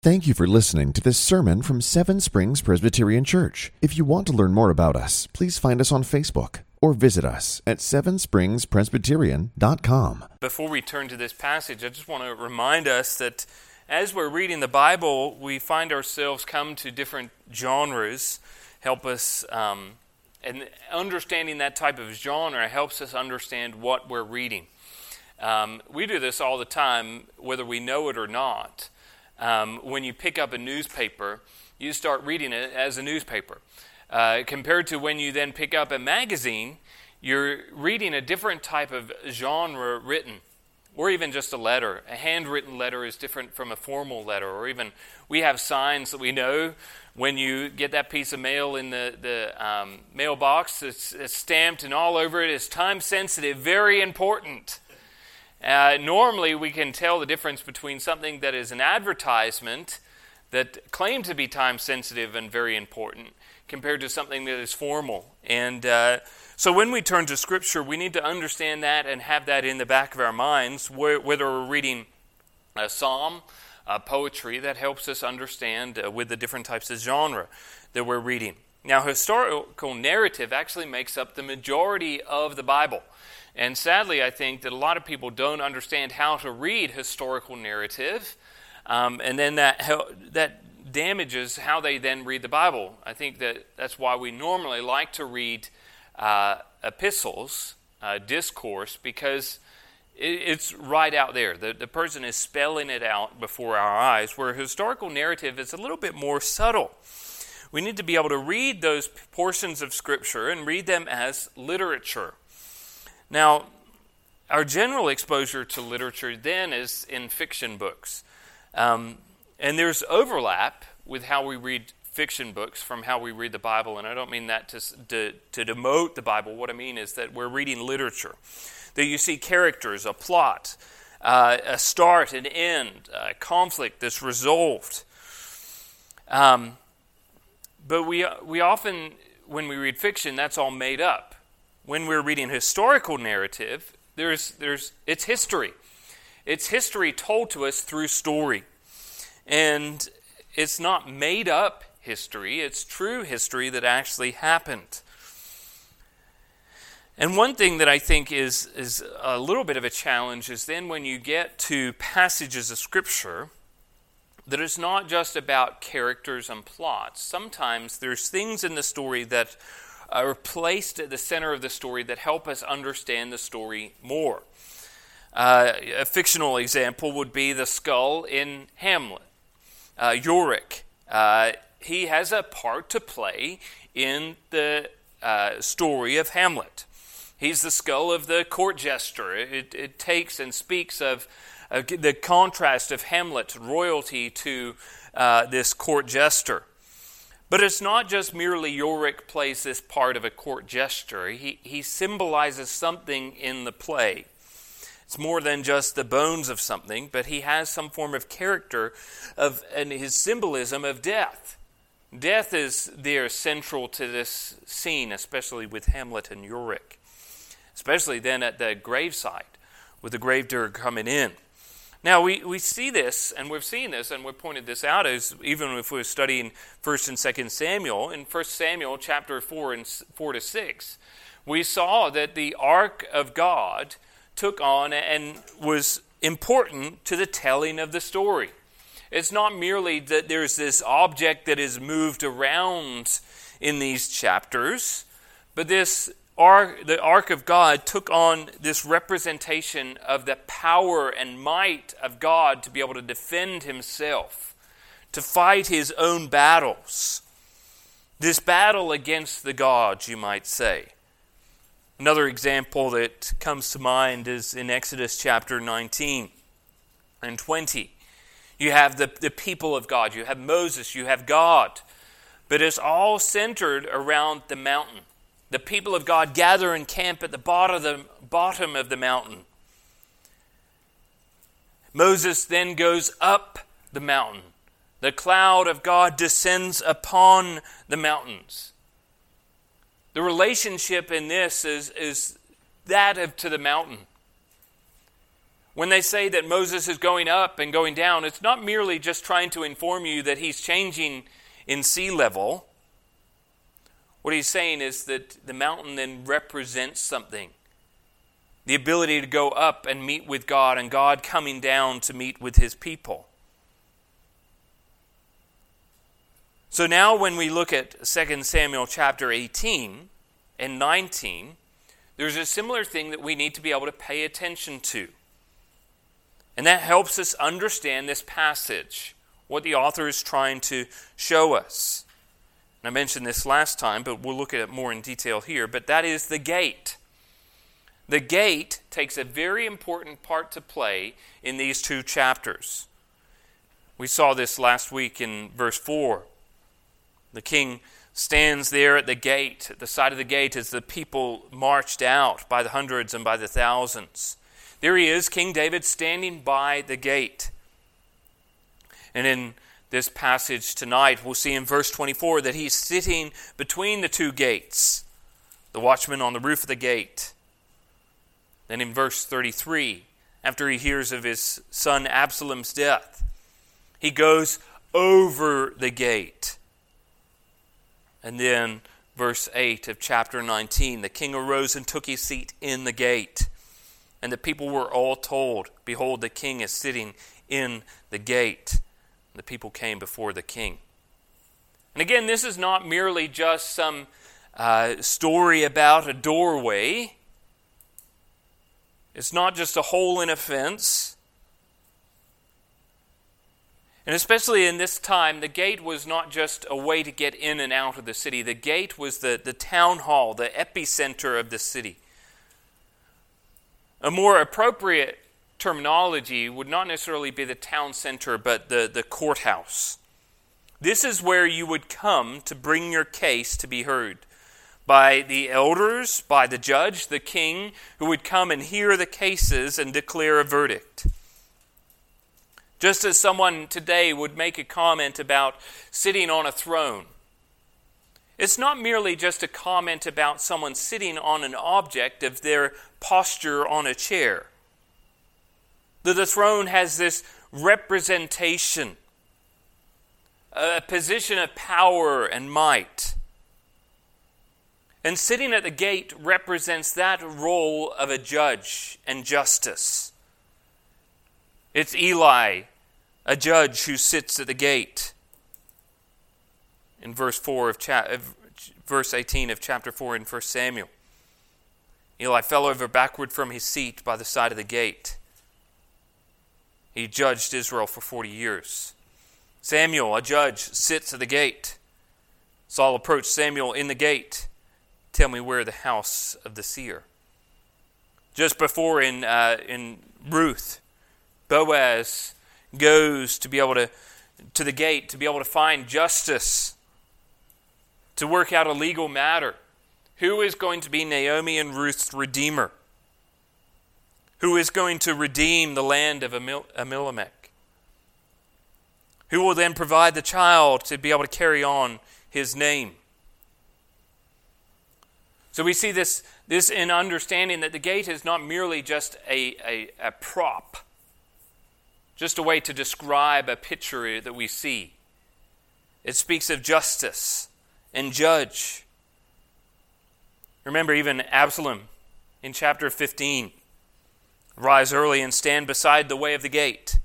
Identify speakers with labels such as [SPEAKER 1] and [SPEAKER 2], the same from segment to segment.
[SPEAKER 1] Thank you for listening to this sermon from Seven Springs Presbyterian Church. If you want to learn more about us, please find us on Facebook or visit us at sevenspringspresbyterian.com.
[SPEAKER 2] Before we turn to this passage, I just want to remind us that as we're reading the Bible, we find ourselves come to different genres, help us, um, and understanding that type of genre helps us understand what we're reading. Um, we do this all the time, whether we know it or not. Um, when you pick up a newspaper, you start reading it as a newspaper. Uh, compared to when you then pick up a magazine, you're reading a different type of genre written, or even just a letter. A handwritten letter is different from a formal letter, or even we have signs that we know when you get that piece of mail in the, the um, mailbox, it's, it's stamped and all over it is time sensitive, very important. Uh, normally, we can tell the difference between something that is an advertisement that claims to be time sensitive and very important compared to something that is formal. And uh, so, when we turn to Scripture, we need to understand that and have that in the back of our minds, whether we're reading a psalm, uh, poetry, that helps us understand uh, with the different types of genre that we're reading. Now, historical narrative actually makes up the majority of the Bible. And sadly, I think that a lot of people don't understand how to read historical narrative, um, and then that that damages how they then read the Bible. I think that that's why we normally like to read uh, epistles, uh, discourse, because it, it's right out there. The, the person is spelling it out before our eyes, where historical narrative is a little bit more subtle. We need to be able to read those portions of Scripture and read them as literature. Now, our general exposure to literature then is in fiction books. Um, and there's overlap with how we read fiction books from how we read the Bible. And I don't mean that to, to, to demote the Bible. What I mean is that we're reading literature, that you see characters, a plot, uh, a start, an end, a conflict that's resolved. Um, but we, we often, when we read fiction, that's all made up when we're reading historical narrative, there's, there's, it's history. It's history told to us through story. And it's not made up history, it's true history that actually happened. And one thing that I think is, is a little bit of a challenge is then when you get to passages of Scripture, that it's not just about characters and plots. Sometimes there's things in the story that are placed at the center of the story that help us understand the story more. Uh, a fictional example would be the skull in Hamlet. Uh, Yorick, uh, he has a part to play in the uh, story of Hamlet. He's the skull of the court jester. It, it takes and speaks of the contrast of Hamlet's royalty to uh, this court jester. But it's not just merely Yorick plays this part of a court jester, he, he symbolizes something in the play. It's more than just the bones of something, but he has some form of character of and his symbolism of death. Death is there central to this scene, especially with Hamlet and Yorick. Especially then at the gravesite, with the gravedigger coming in. Now, we, we see this, and we've seen this, and we've pointed this out, as even if we're studying 1st and 2nd Samuel, in 1 Samuel chapter 4 and 4 to 6, we saw that the ark of God took on and was important to the telling of the story. It's not merely that there's this object that is moved around in these chapters, but this ark, the ark of God took on this representation of the power and might of God to be able to defend himself, to fight his own battles. This battle against the gods, you might say. Another example that comes to mind is in Exodus chapter 19 and 20. You have the, the people of God, you have Moses, you have God, but it's all centered around the mountain the people of God gather and camp at the bottom of the mountain. Moses then goes up the mountain. The cloud of God descends upon the mountains. The relationship in this is, is that of to the mountain. When they say that Moses is going up and going down, it's not merely just trying to inform you that he's changing in sea level. What he's saying is that the mountain then represents something the ability to go up and meet with God, and God coming down to meet with his people. So now, when we look at 2 Samuel chapter 18 and 19, there's a similar thing that we need to be able to pay attention to. And that helps us understand this passage, what the author is trying to show us. I mentioned this last time, but we'll look at it more in detail here. But that is the gate. The gate takes a very important part to play in these two chapters. We saw this last week in verse 4. The king stands there at the gate, at the side of the gate, as the people marched out by the hundreds and by the thousands. There he is, King David, standing by the gate. And in this passage tonight, we'll see in verse 24 that he's sitting between the two gates, the watchman on the roof of the gate. Then in verse 33, after he hears of his son Absalom's death, he goes over the gate. And then verse 8 of chapter 19 the king arose and took his seat in the gate. And the people were all told, Behold, the king is sitting in the gate. The people came before the king. And again, this is not merely just some uh, story about a doorway. It's not just a hole in a fence. And especially in this time, the gate was not just a way to get in and out of the city. The gate was the, the town hall, the epicenter of the city. A more appropriate terminology would not necessarily be the town center, but the, the courthouse. This is where you would come to bring your case to be heard by the elders, by the judge, the king, who would come and hear the cases and declare a verdict. Just as someone today would make a comment about sitting on a throne, it's not merely just a comment about someone sitting on an object of their posture on a chair. The throne has this representation, a position of power and might. And sitting at the gate represents that role of a judge and justice. It's Eli, a judge who sits at the gate. In verse 4 of cha- verse 18 of chapter 4 in 1 Samuel. Eli fell over backward from his seat by the side of the gate. He judged Israel for 40 years. Samuel, a judge, sits at the gate. Saul approached Samuel in the gate. Tell me where the house of the seer. Just before in, uh, in Ruth, Boaz goes to be able to to the gate to be able to find justice, to work out a legal matter. Who is going to be Naomi and Ruth's redeemer? Who is going to redeem the land of Elimelech? Who will then provide the child to be able to carry on his name? So we see this, this in understanding that the gate is not merely just a, a, a prop, just a way to describe a picture that we see. It speaks of justice and judge. Remember, even Absalom in chapter 15 rise early and stand beside the way of the gate.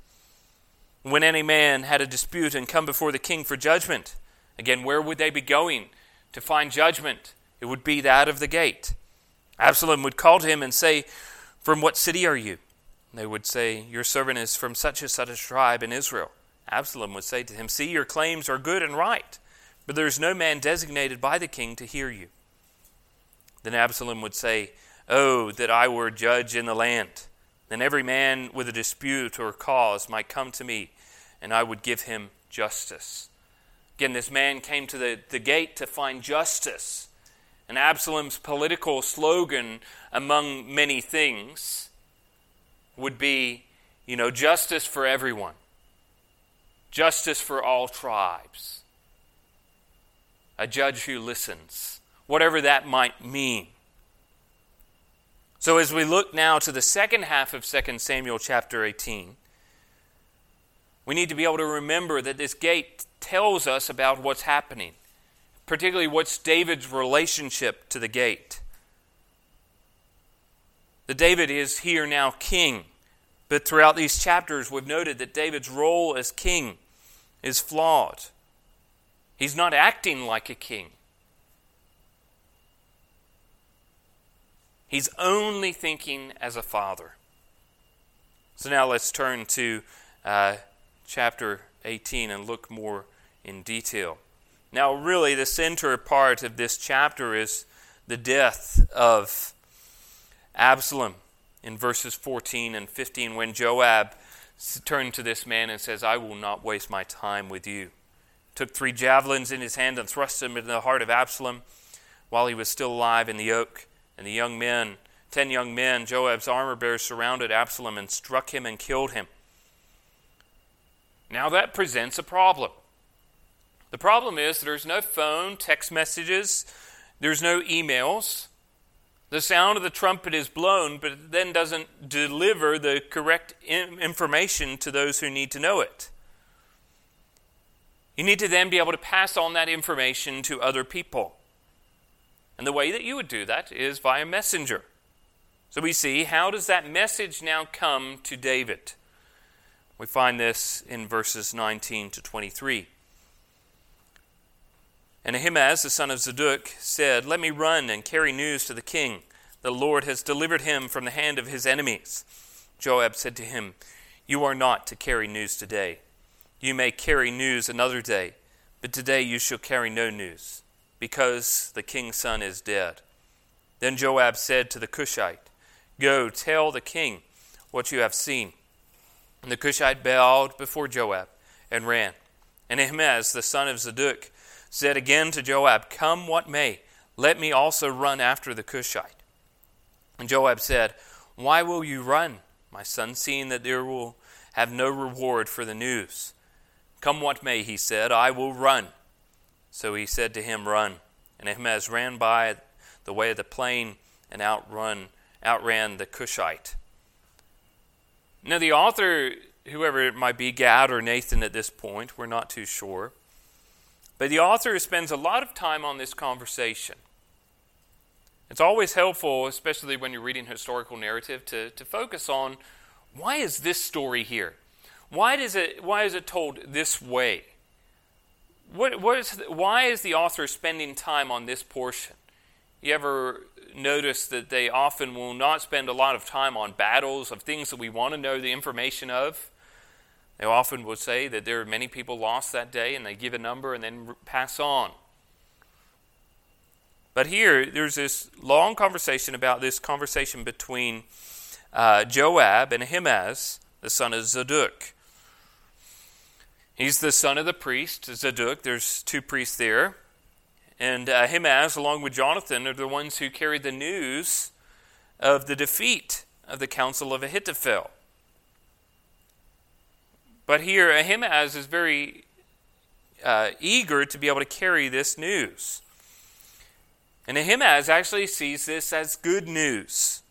[SPEAKER 2] When any man had a dispute and come before the king for judgment, again, where would they be going to find judgment? It would be that of the gate. Absalom would call to him and say, From what city are you? They would say, Your servant is from such and such a tribe in Israel. Absalom would say to him, See, your claims are good and right, but there is no man designated by the king to hear you. Then Absalom would say, Oh, that I were judge in the land. Then every man with a dispute or cause might come to me, and I would give him justice. Again, this man came to the, the gate to find justice. And Absalom's political slogan, among many things, would be, you know, justice for everyone, justice for all tribes, a judge who listens, whatever that might mean. So, as we look now to the second half of 2 Samuel chapter 18, we need to be able to remember that this gate tells us about what's happening, particularly what's David's relationship to the gate. That David is here now king, but throughout these chapters, we've noted that David's role as king is flawed. He's not acting like a king. He's only thinking as a father. So now let's turn to uh, chapter 18 and look more in detail. Now, really, the center part of this chapter is the death of Absalom in verses 14 and 15 when Joab turned to this man and says, I will not waste my time with you. Took three javelins in his hand and thrust them into the heart of Absalom while he was still alive in the oak. And the young men, ten young men, Joab's armor bearers, surrounded Absalom and struck him and killed him. Now that presents a problem. The problem is there's no phone, text messages, there's no emails. The sound of the trumpet is blown, but it then doesn't deliver the correct information to those who need to know it. You need to then be able to pass on that information to other people. And the way that you would do that is via messenger. So we see how does that message now come to David? We find this in verses 19 to 23. And Ahimaaz, the son of Zadok, said, Let me run and carry news to the king. The Lord has delivered him from the hand of his enemies. Joab said to him, You are not to carry news today. You may carry news another day, but today you shall carry no news because the king's son is dead. Then Joab said to the Cushite, Go, tell the king what you have seen. And the Cushite bowed before Joab and ran. And Ahimaaz, the son of Zadok, said again to Joab, Come what may, let me also run after the Cushite. And Joab said, Why will you run, my son, seeing that there will have no reward for the news? Come what may, he said, I will run. So he said to him, Run. And Ahimaaz ran by the way of the plain and outrun, outran the Cushite. Now, the author, whoever it might be, Gad or Nathan at this point, we're not too sure. But the author spends a lot of time on this conversation. It's always helpful, especially when you're reading historical narrative, to, to focus on why is this story here? Why, does it, why is it told this way? What, what is, why is the author spending time on this portion? You ever notice that they often will not spend a lot of time on battles of things that we want to know the information of? They often will say that there are many people lost that day and they give a number and then pass on. But here, there's this long conversation about this conversation between uh, Joab and Ahimaaz, the son of Zadok. He's the son of the priest, Zadok. There's two priests there. And uh, along with Jonathan, are the ones who carried the news of the defeat of the council of Ahithophel. But here, Ahimaaz is very uh, eager to be able to carry this news. And Ahimaaz actually sees this as good news.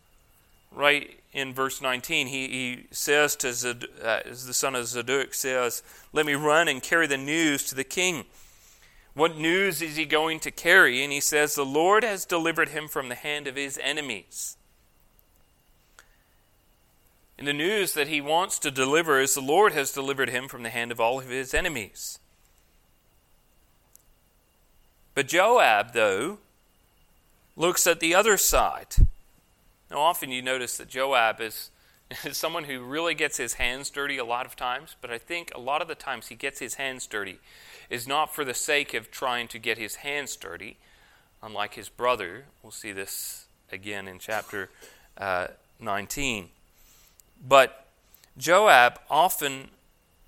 [SPEAKER 2] Right in verse 19, he, he says to Zad, uh, the son of Zadok, says, Let me run and carry the news to the king. What news is he going to carry? And he says, The Lord has delivered him from the hand of his enemies. And the news that he wants to deliver is the Lord has delivered him from the hand of all of his enemies. But Joab, though, looks at the other side. Now, often you notice that Joab is, is someone who really gets his hands dirty a lot of times, but I think a lot of the times he gets his hands dirty is not for the sake of trying to get his hands dirty, unlike his brother. We'll see this again in chapter uh, 19. But Joab often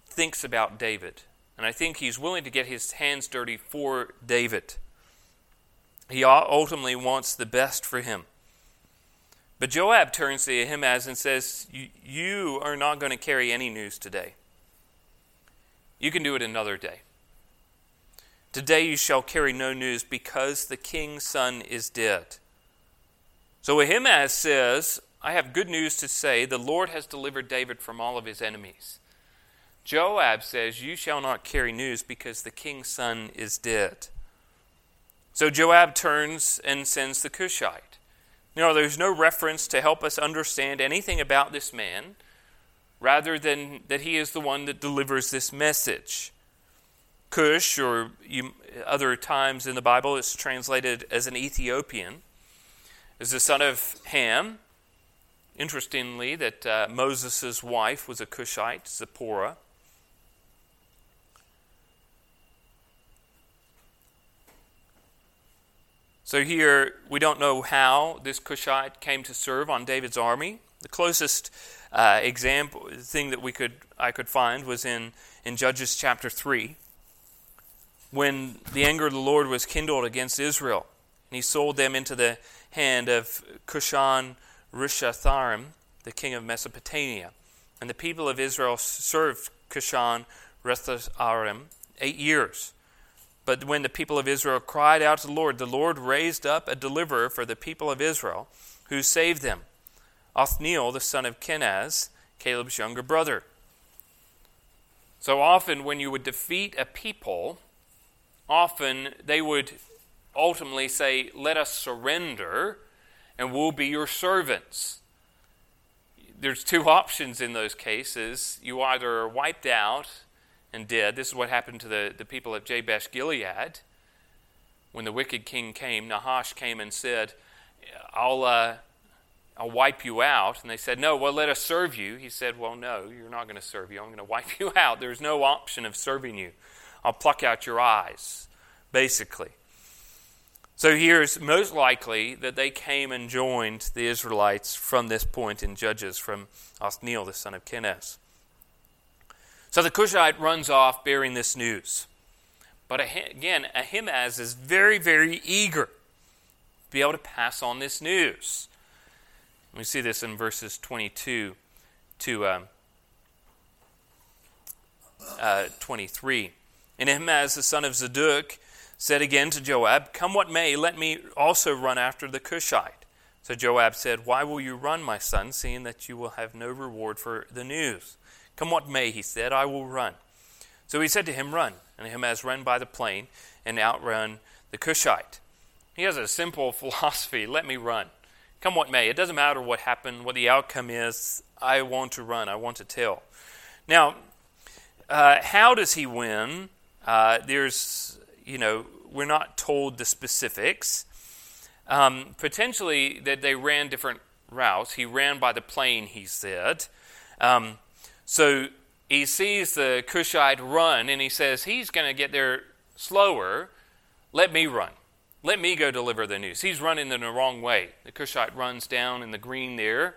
[SPEAKER 2] thinks about David, and I think he's willing to get his hands dirty for David. He ultimately wants the best for him. But Joab turns to Ahimaaz and says, You are not going to carry any news today. You can do it another day. Today you shall carry no news because the king's son is dead. So Ahimaaz says, I have good news to say. The Lord has delivered David from all of his enemies. Joab says, You shall not carry news because the king's son is dead. So Joab turns and sends the Cushite. Now, there's no reference to help us understand anything about this man, rather than that he is the one that delivers this message. Cush, or you, other times in the Bible, is translated as an Ethiopian, is the son of Ham. Interestingly, that uh, Moses' wife was a Cushite, Zipporah. So here, we don't know how this Cushite came to serve on David's army. The closest uh, example thing that we could I could find was in, in Judges chapter 3 when the anger of the Lord was kindled against Israel and he sold them into the hand of Cushan Rishathaim, the king of Mesopotamia. And the people of Israel served Cushan Rishathaim eight years. But when the people of Israel cried out to the Lord, the Lord raised up a deliverer for the people of Israel who saved them Othniel, the son of Kenaz, Caleb's younger brother. So often, when you would defeat a people, often they would ultimately say, Let us surrender, and we'll be your servants. There's two options in those cases. You either are wiped out and dead. This is what happened to the, the people of Jabesh Gilead. When the wicked king came, Nahash came and said, I'll, uh, I'll wipe you out. And they said, No, well, let us serve you. He said, Well, no, you're not going to serve you. I'm going to wipe you out. There's no option of serving you. I'll pluck out your eyes, basically. So here's most likely that they came and joined the Israelites from this point in Judges from Othniel, the son of Kenaz. So the Cushite runs off bearing this news. But again, Ahimaaz is very, very eager to be able to pass on this news. We see this in verses 22 to um, uh, 23. And Ahimaaz, the son of Zadok, said again to Joab, Come what may, let me also run after the Cushite. So Joab said, Why will you run, my son, seeing that you will have no reward for the news? Come what may, he said, I will run. So he said to him, Run. And Ahimaaz run by the plain and outrun the Cushite. He has a simple philosophy let me run. Come what may. It doesn't matter what happened, what the outcome is. I want to run. I want to tell. Now, uh, how does he win? Uh, there's, you know, we're not told the specifics. Um, potentially that they ran different routes. He ran by the plain, he said. Um, so he sees the Cushite run and he says, He's going to get there slower. Let me run. Let me go deliver the news. He's running in the wrong way. The Cushite runs down in the green there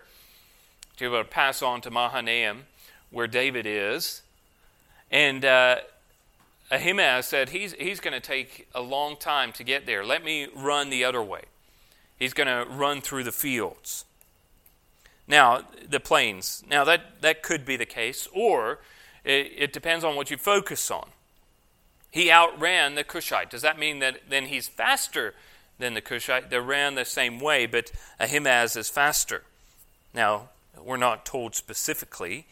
[SPEAKER 2] to be able to pass on to Mahanaim, where David is. And uh, Ahimaaz said, He's, he's going to take a long time to get there. Let me run the other way. He's going to run through the fields. Now, the plains. Now, that, that could be the case, or it, it depends on what you focus on. He outran the Cushite. Does that mean that then he's faster than the Cushite? They ran the same way, but Ahimaaz is faster. Now, we're not told specifically.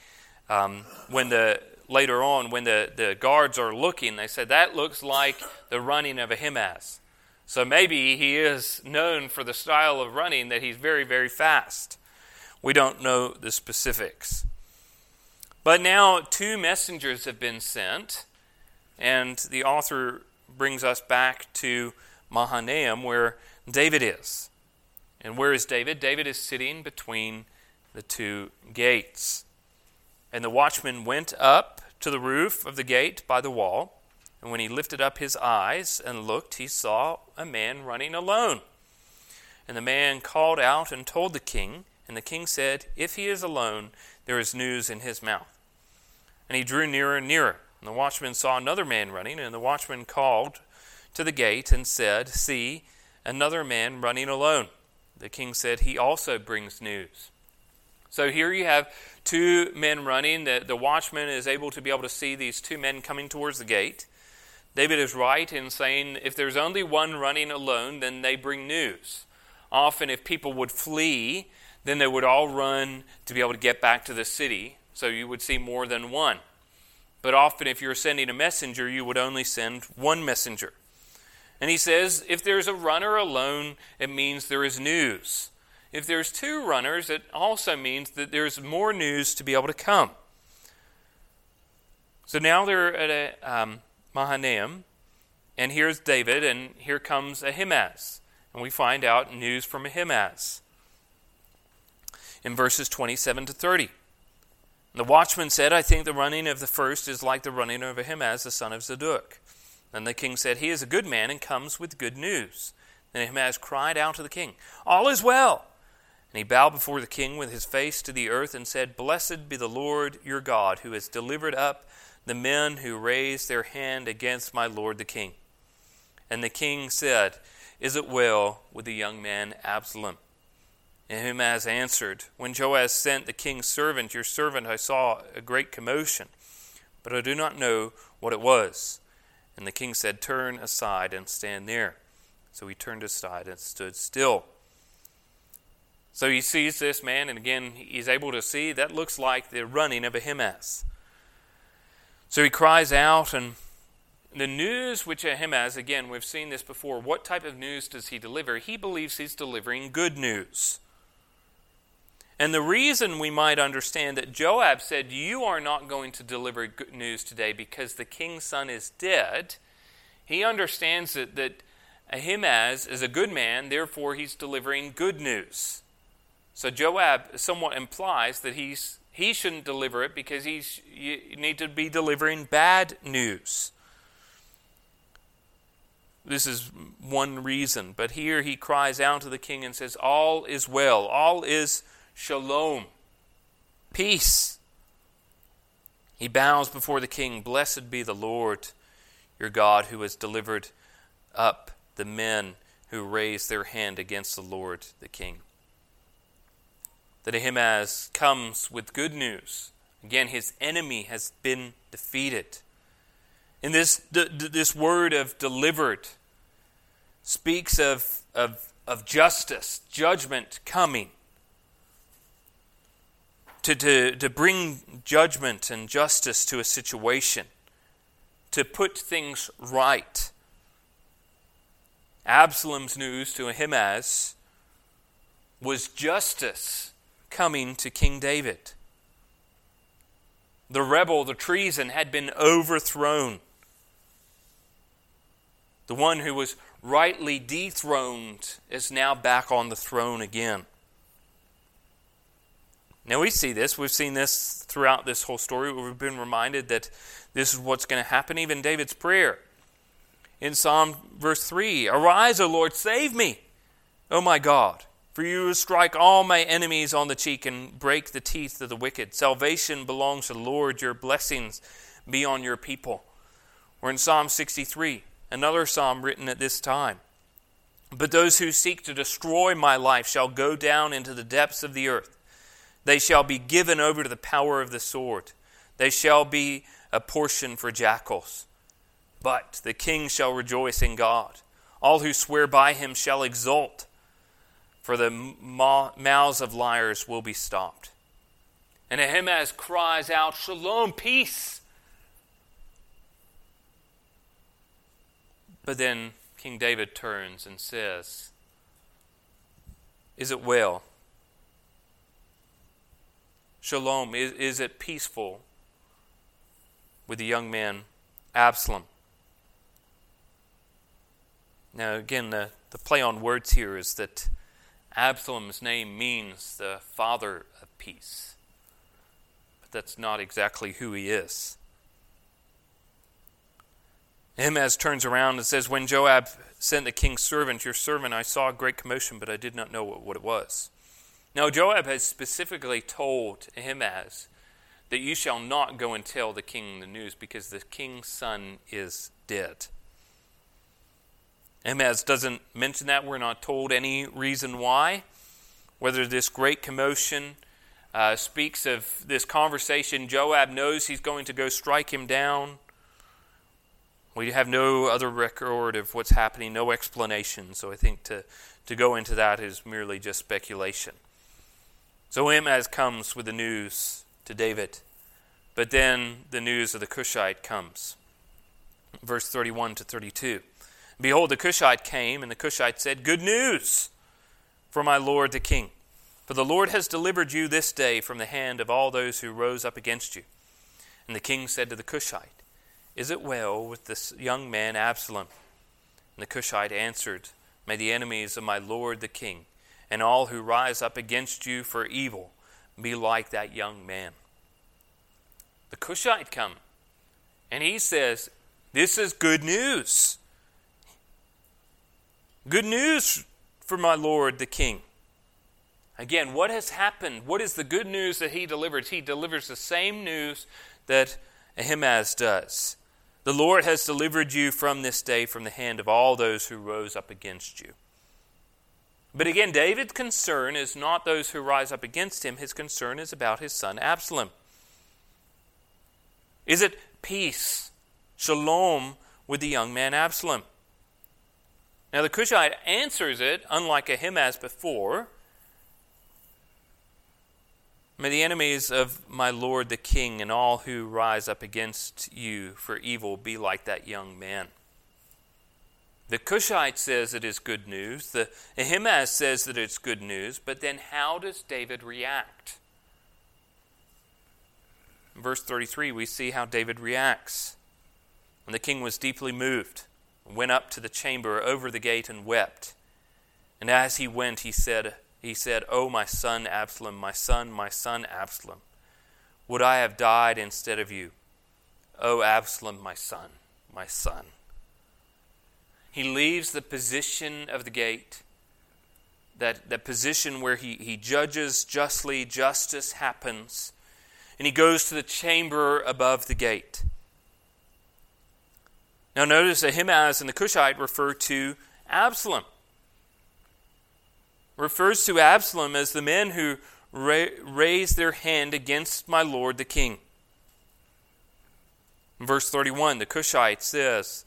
[SPEAKER 2] Um, when the later on, when the, the guards are looking, they said that looks like the running of Ahimaaz. So maybe he is known for the style of running that he's very, very fast. We don't know the specifics. But now two messengers have been sent, and the author brings us back to Mahanaim, where David is. And where is David? David is sitting between the two gates. And the watchman went up to the roof of the gate by the wall, and when he lifted up his eyes and looked, he saw a man running alone. And the man called out and told the king, and the king said, If he is alone, there is news in his mouth. And he drew nearer and nearer. And the watchman saw another man running, and the watchman called to the gate and said, See, another man running alone. The king said, He also brings news. So here you have two men running. The, the watchman is able to be able to see these two men coming towards the gate. David is right in saying if there's only one running alone, then they bring news. often if people would flee, then they would all run to be able to get back to the city. So you would see more than one. But often, if you're sending a messenger, you would only send one messenger. And he says, if there's a runner alone, it means there is news. If there's two runners, it also means that there's more news to be able to come. So now they're at a um, Mahanaim, and here's David, and here comes Ahimaaz. And we find out news from Ahimaaz in verses 27 to 30. The watchman said, I think the running of the first is like the running of Ahimaaz, the son of Zadok. Then the king said, He is a good man and comes with good news. Then Ahimaaz cried out to the king, All is well. And he bowed before the king with his face to the earth and said, Blessed be the Lord your God, who has delivered up the men who raised their hand against my lord the king. And the king said, Is it well with the young man Absalom? And Ahimaaz answered, When Joab sent the king's servant, your servant, I saw a great commotion, but I do not know what it was. And the king said, Turn aside and stand there. So he turned aside and stood still. So he sees this man, and again, he's able to see that looks like the running of Ahimaaz. So he cries out, and the news which Ahimaaz, again, we've seen this before, what type of news does he deliver? He believes he's delivering good news. And the reason we might understand that Joab said, You are not going to deliver good news today because the king's son is dead, he understands that, that Ahimaaz is a good man, therefore he's delivering good news. So Joab somewhat implies that he's, he shouldn't deliver it because he's, you need to be delivering bad news. This is one reason. But here he cries out to the king and says, All is well, all is shalom, peace. He bows before the king. Blessed be the Lord your God who has delivered up the men who raised their hand against the Lord the king. That Ahimaaz comes with good news. Again, his enemy has been defeated. And this, this word of delivered speaks of, of, of justice, judgment coming to, to, to bring judgment and justice to a situation, to put things right. Absalom's news to Ahimaaz was justice coming to King David. The rebel, the treason, had been overthrown. The one who was rightly dethroned is now back on the throne again. Now we see this. We've seen this throughout this whole story. We've been reminded that this is what's going to happen. Even David's prayer in Psalm verse 3 Arise, O Lord, save me, O my God. For you strike all my enemies on the cheek and break the teeth of the wicked. Salvation belongs to the Lord. Your blessings be on your people. Or in Psalm 63, another psalm written at this time. But those who seek to destroy my life shall go down into the depths of the earth. They shall be given over to the power of the sword. They shall be a portion for jackals. But the king shall rejoice in God. All who swear by him shall exult, for the mouths of liars will be stopped. And Ahimaaz cries out, Shalom, peace. But then King David turns and says, Is it well? Shalom? Is, is it peaceful with the young man Absalom? Now, again, the, the play on words here is that Absalom's name means the father of peace. But that's not exactly who he is. Ahimaaz turns around and says, When Joab sent the king's servant, your servant, I saw a great commotion, but I did not know what, what it was. Now, Joab has specifically told Ahimaaz that you shall not go and tell the king the news because the king's son is dead. Ahimaaz doesn't mention that. We're not told any reason why. Whether this great commotion uh, speaks of this conversation, Joab knows he's going to go strike him down. We have no other record of what's happening, no explanation. So I think to, to go into that is merely just speculation. So Ahimaaz comes with the news to David, but then the news of the Cushite comes. Verse 31 to 32. Behold, the Cushite came, and the Cushite said, Good news for my lord the king. For the Lord has delivered you this day from the hand of all those who rose up against you. And the king said to the Cushite, is it well with this young man Absalom? And the Cushite answered, May the enemies of my lord the king, and all who rise up against you for evil, be like that young man. The Cushite come, and he says, This is good news. Good news for my lord the king. Again, what has happened? What is the good news that he delivers? He delivers the same news that Ahimaaz does. The Lord has delivered you from this day from the hand of all those who rose up against you. But again, David's concern is not those who rise up against him, his concern is about his son Absalom. Is it peace, shalom, with the young man Absalom? Now, the Cushite answers it, unlike Ahimaaz before, May the enemies of my lord the king and all who rise up against you for evil be like that young man. The Cushite says it is good news. The Ahimaaz says that it's good news. But then how does David react? In verse 33, we see how David reacts. And the king was deeply moved, went up to the chamber over the gate and wept. And as he went, he said, he said, Oh, my son Absalom, my son, my son Absalom, would I have died instead of you? Oh, Absalom, my son, my son. He leaves the position of the gate, that, that position where he, he judges justly, justice happens, and he goes to the chamber above the gate. Now, notice that Ahimaaz and the Cushite refer to Absalom refers to Absalom as the men who ra- raised their hand against my lord the king. In verse 31, the Cushite says,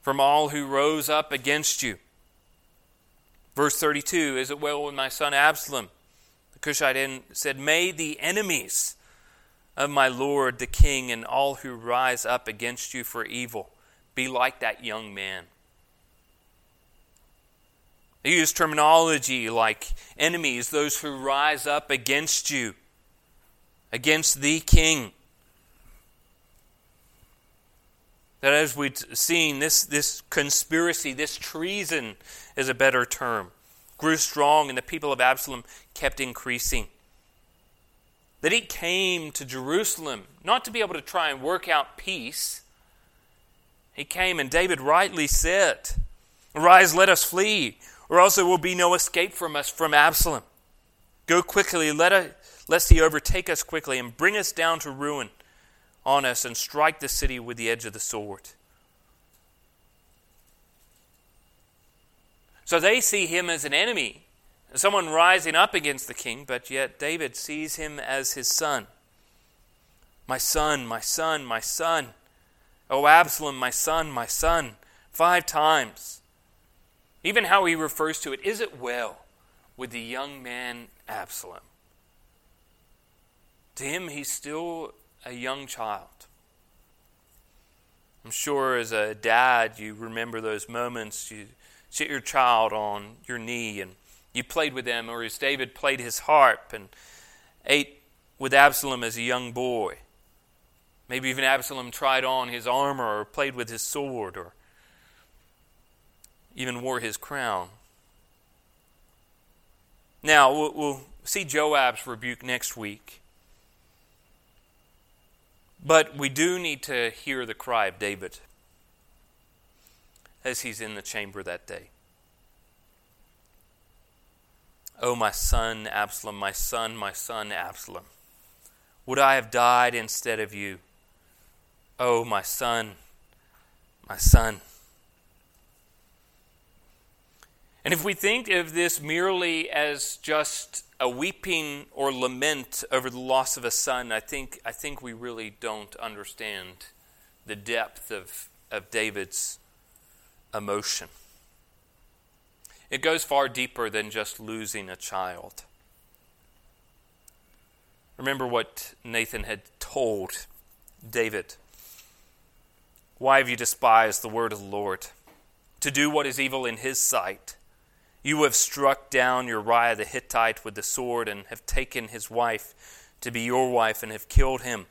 [SPEAKER 2] From all who rose up against you. Verse 32, Is it well with my son Absalom? The Cushite said, May the enemies of my lord the king and all who rise up against you for evil be like that young man. They use terminology like enemies, those who rise up against you, against the king. That as we've seen, this, this conspiracy, this treason is a better term, grew strong, and the people of Absalom kept increasing. That he came to Jerusalem not to be able to try and work out peace. He came, and David rightly said, Arise, let us flee or else there will be no escape from us from Absalom. Go quickly, let lest he overtake us quickly and bring us down to ruin on us and strike the city with the edge of the sword. So they see him as an enemy, someone rising up against the king, but yet David sees him as his son. My son, my son, my son. Oh, Absalom, my son, my son. Five times. Even how he refers to it is it well with the young man Absalom? To him, he's still a young child. I'm sure as a dad, you remember those moments. You sit your child on your knee and you played with them, or as David played his harp and ate with Absalom as a young boy. Maybe even Absalom tried on his armor or played with his sword or even wore his crown. Now, we'll, see Joab's rebuke next week. But we do need to hear the cry of David as he's in the chamber that day. Oh, my son Absalom, my son, my son Absalom, would I have died instead of you? Oh, my son, my son. And if we think of this merely as just a weeping or lament over the loss of a son, I think, I think we really don't understand the depth of of David's emotion. It goes far deeper than just losing a child. Remember what Nathan had told David. Why have you despised the word of the Lord? To do what is evil in his sight. You have struck down Uriah the Hittite with the sword and have taken his wife to be your wife and have killed him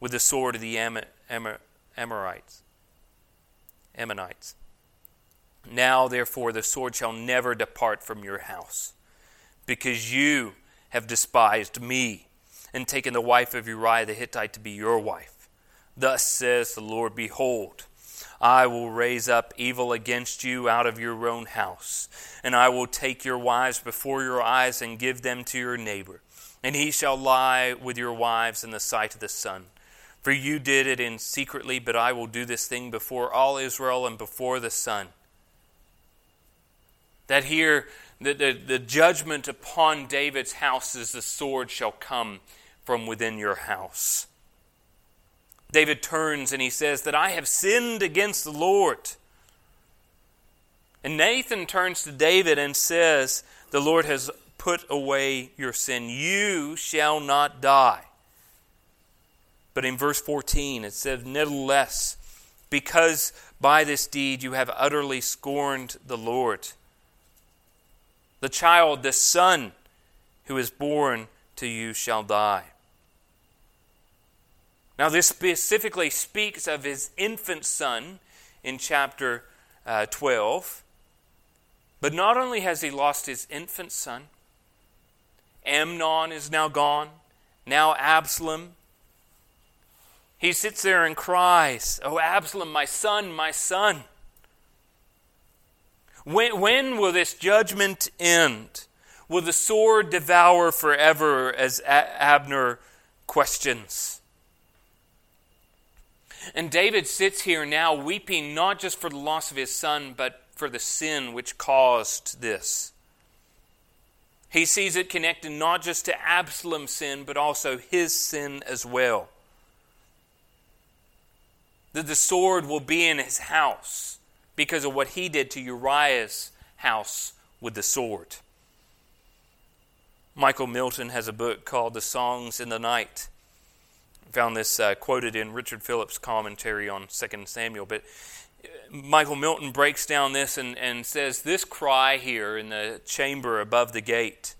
[SPEAKER 2] with the sword of the Am- Am- Amorites. Ammonites. Now, therefore, the sword shall never depart from your house, because you have despised me and taken the wife of Uriah the Hittite to be your wife. Thus says the Lord Behold, I will raise up evil against you out of your own house, and I will take your wives before your eyes and give them to your neighbor, and he shall lie with your wives in the sight of the sun. For you did it in secretly, but I will do this thing before all Israel and before the sun that here, the, the, the judgment upon David's house is the sword shall come from within your house. David turns and he says that I have sinned against the Lord. And Nathan turns to David and says, The Lord has put away your sin. You shall not die. But in verse 14 it says, Nevertheless, because by this deed you have utterly scorned the Lord the child, the son who is born to you shall die. Now, this specifically speaks of his infant son in chapter uh, 12. But not only has he lost his infant son, Amnon is now gone, now Absalom. He sits there and cries, Oh, Absalom, my son, my son. When, when will this judgment end? Will the sword devour forever, as Abner questions? And David sits here now weeping not just for the loss of his son, but for the sin which caused this. He sees it connected not just to Absalom's sin, but also his sin as well. That the sword will be in his house because of what he did to Uriah's house with the sword. Michael Milton has a book called The Songs in the Night. Found this uh, quoted in Richard Phillips' commentary on 2 Samuel. But uh, Michael Milton breaks down this and, and says this cry here in the chamber above the gate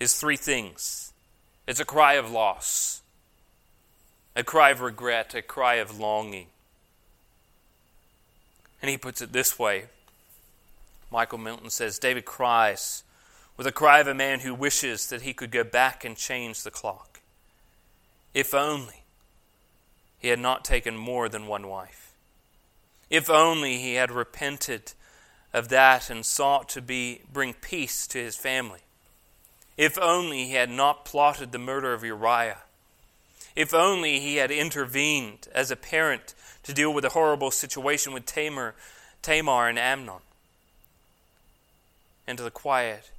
[SPEAKER 2] is three things it's a cry of loss, a cry of regret, a cry of longing. And he puts it this way Michael Milton says David cries with a cry of a man who wishes that he could go back and change the clock. If only he had not taken more than one wife. If only he had repented of that and sought to be, bring peace to his family. If only he had not plotted the murder of Uriah. If only he had intervened as a parent to deal with the horrible situation with Tamar, Tamar and Amnon. And to the quiet,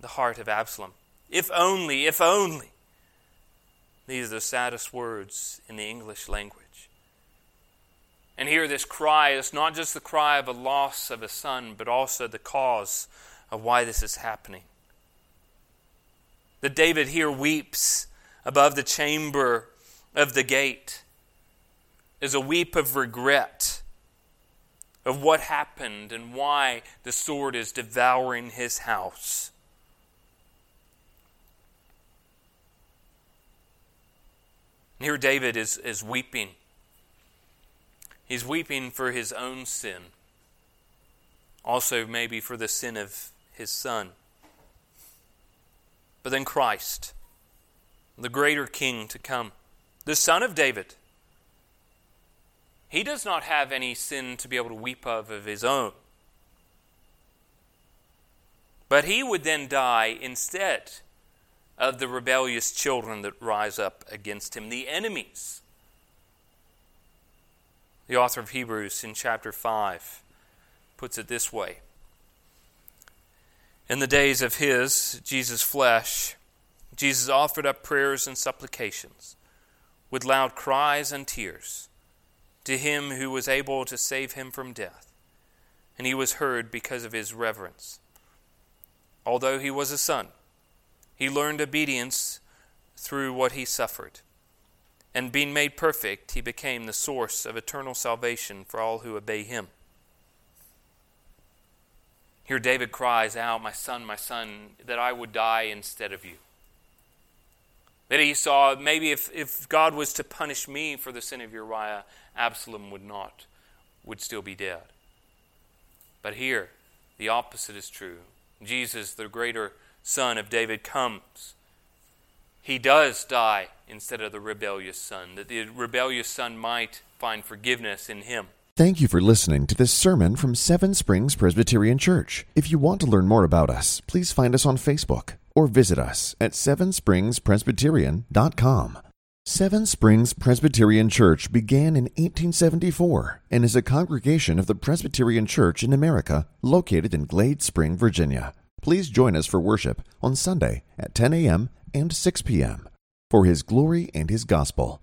[SPEAKER 2] the heart of Absalom. If only, if only. These are the saddest words in the English language. And here, this cry is not just the cry of a loss of a son, but also the cause of why this is happening. That David here weeps above the chamber of the gate is a weep of regret of what happened and why the sword is devouring his house. And here David is, is weeping. He's weeping for his own sin, also, maybe for the sin of his son. But then Christ, the greater king to come, the son of David he does not have any sin to be able to weep of of his own. But he would then die instead of the rebellious children that rise up against him, the enemies. The author of Hebrews in chapter 5 puts it this way In the days of his, Jesus' flesh, Jesus offered up prayers and supplications with loud cries and tears to him who was able to save him from death, and he was heard because of his reverence. Although he was a son, he learned obedience through what he suffered. And being made perfect, he became the source of eternal salvation for all who obey him. Here, David cries out, My son, my son, that I would die instead of you. That he saw maybe if, if God was to punish me for the sin of Uriah, Absalom would not, would still be dead. But here, the opposite is true. Jesus, the greater son of David, comes. He does die instead of the rebellious son, that the rebellious son might find forgiveness in him.
[SPEAKER 1] Thank you for listening to this sermon from Seven Springs Presbyterian Church. If you want to learn more about us, please find us on Facebook or visit us at sevenspringspresbyterian.com. Seven Springs Presbyterian Church began in 1874 and is a congregation of the Presbyterian Church in America located in Glade Spring, Virginia. Please join us for worship on Sunday at 10 a.m. and 6 p.m. for His glory and His gospel.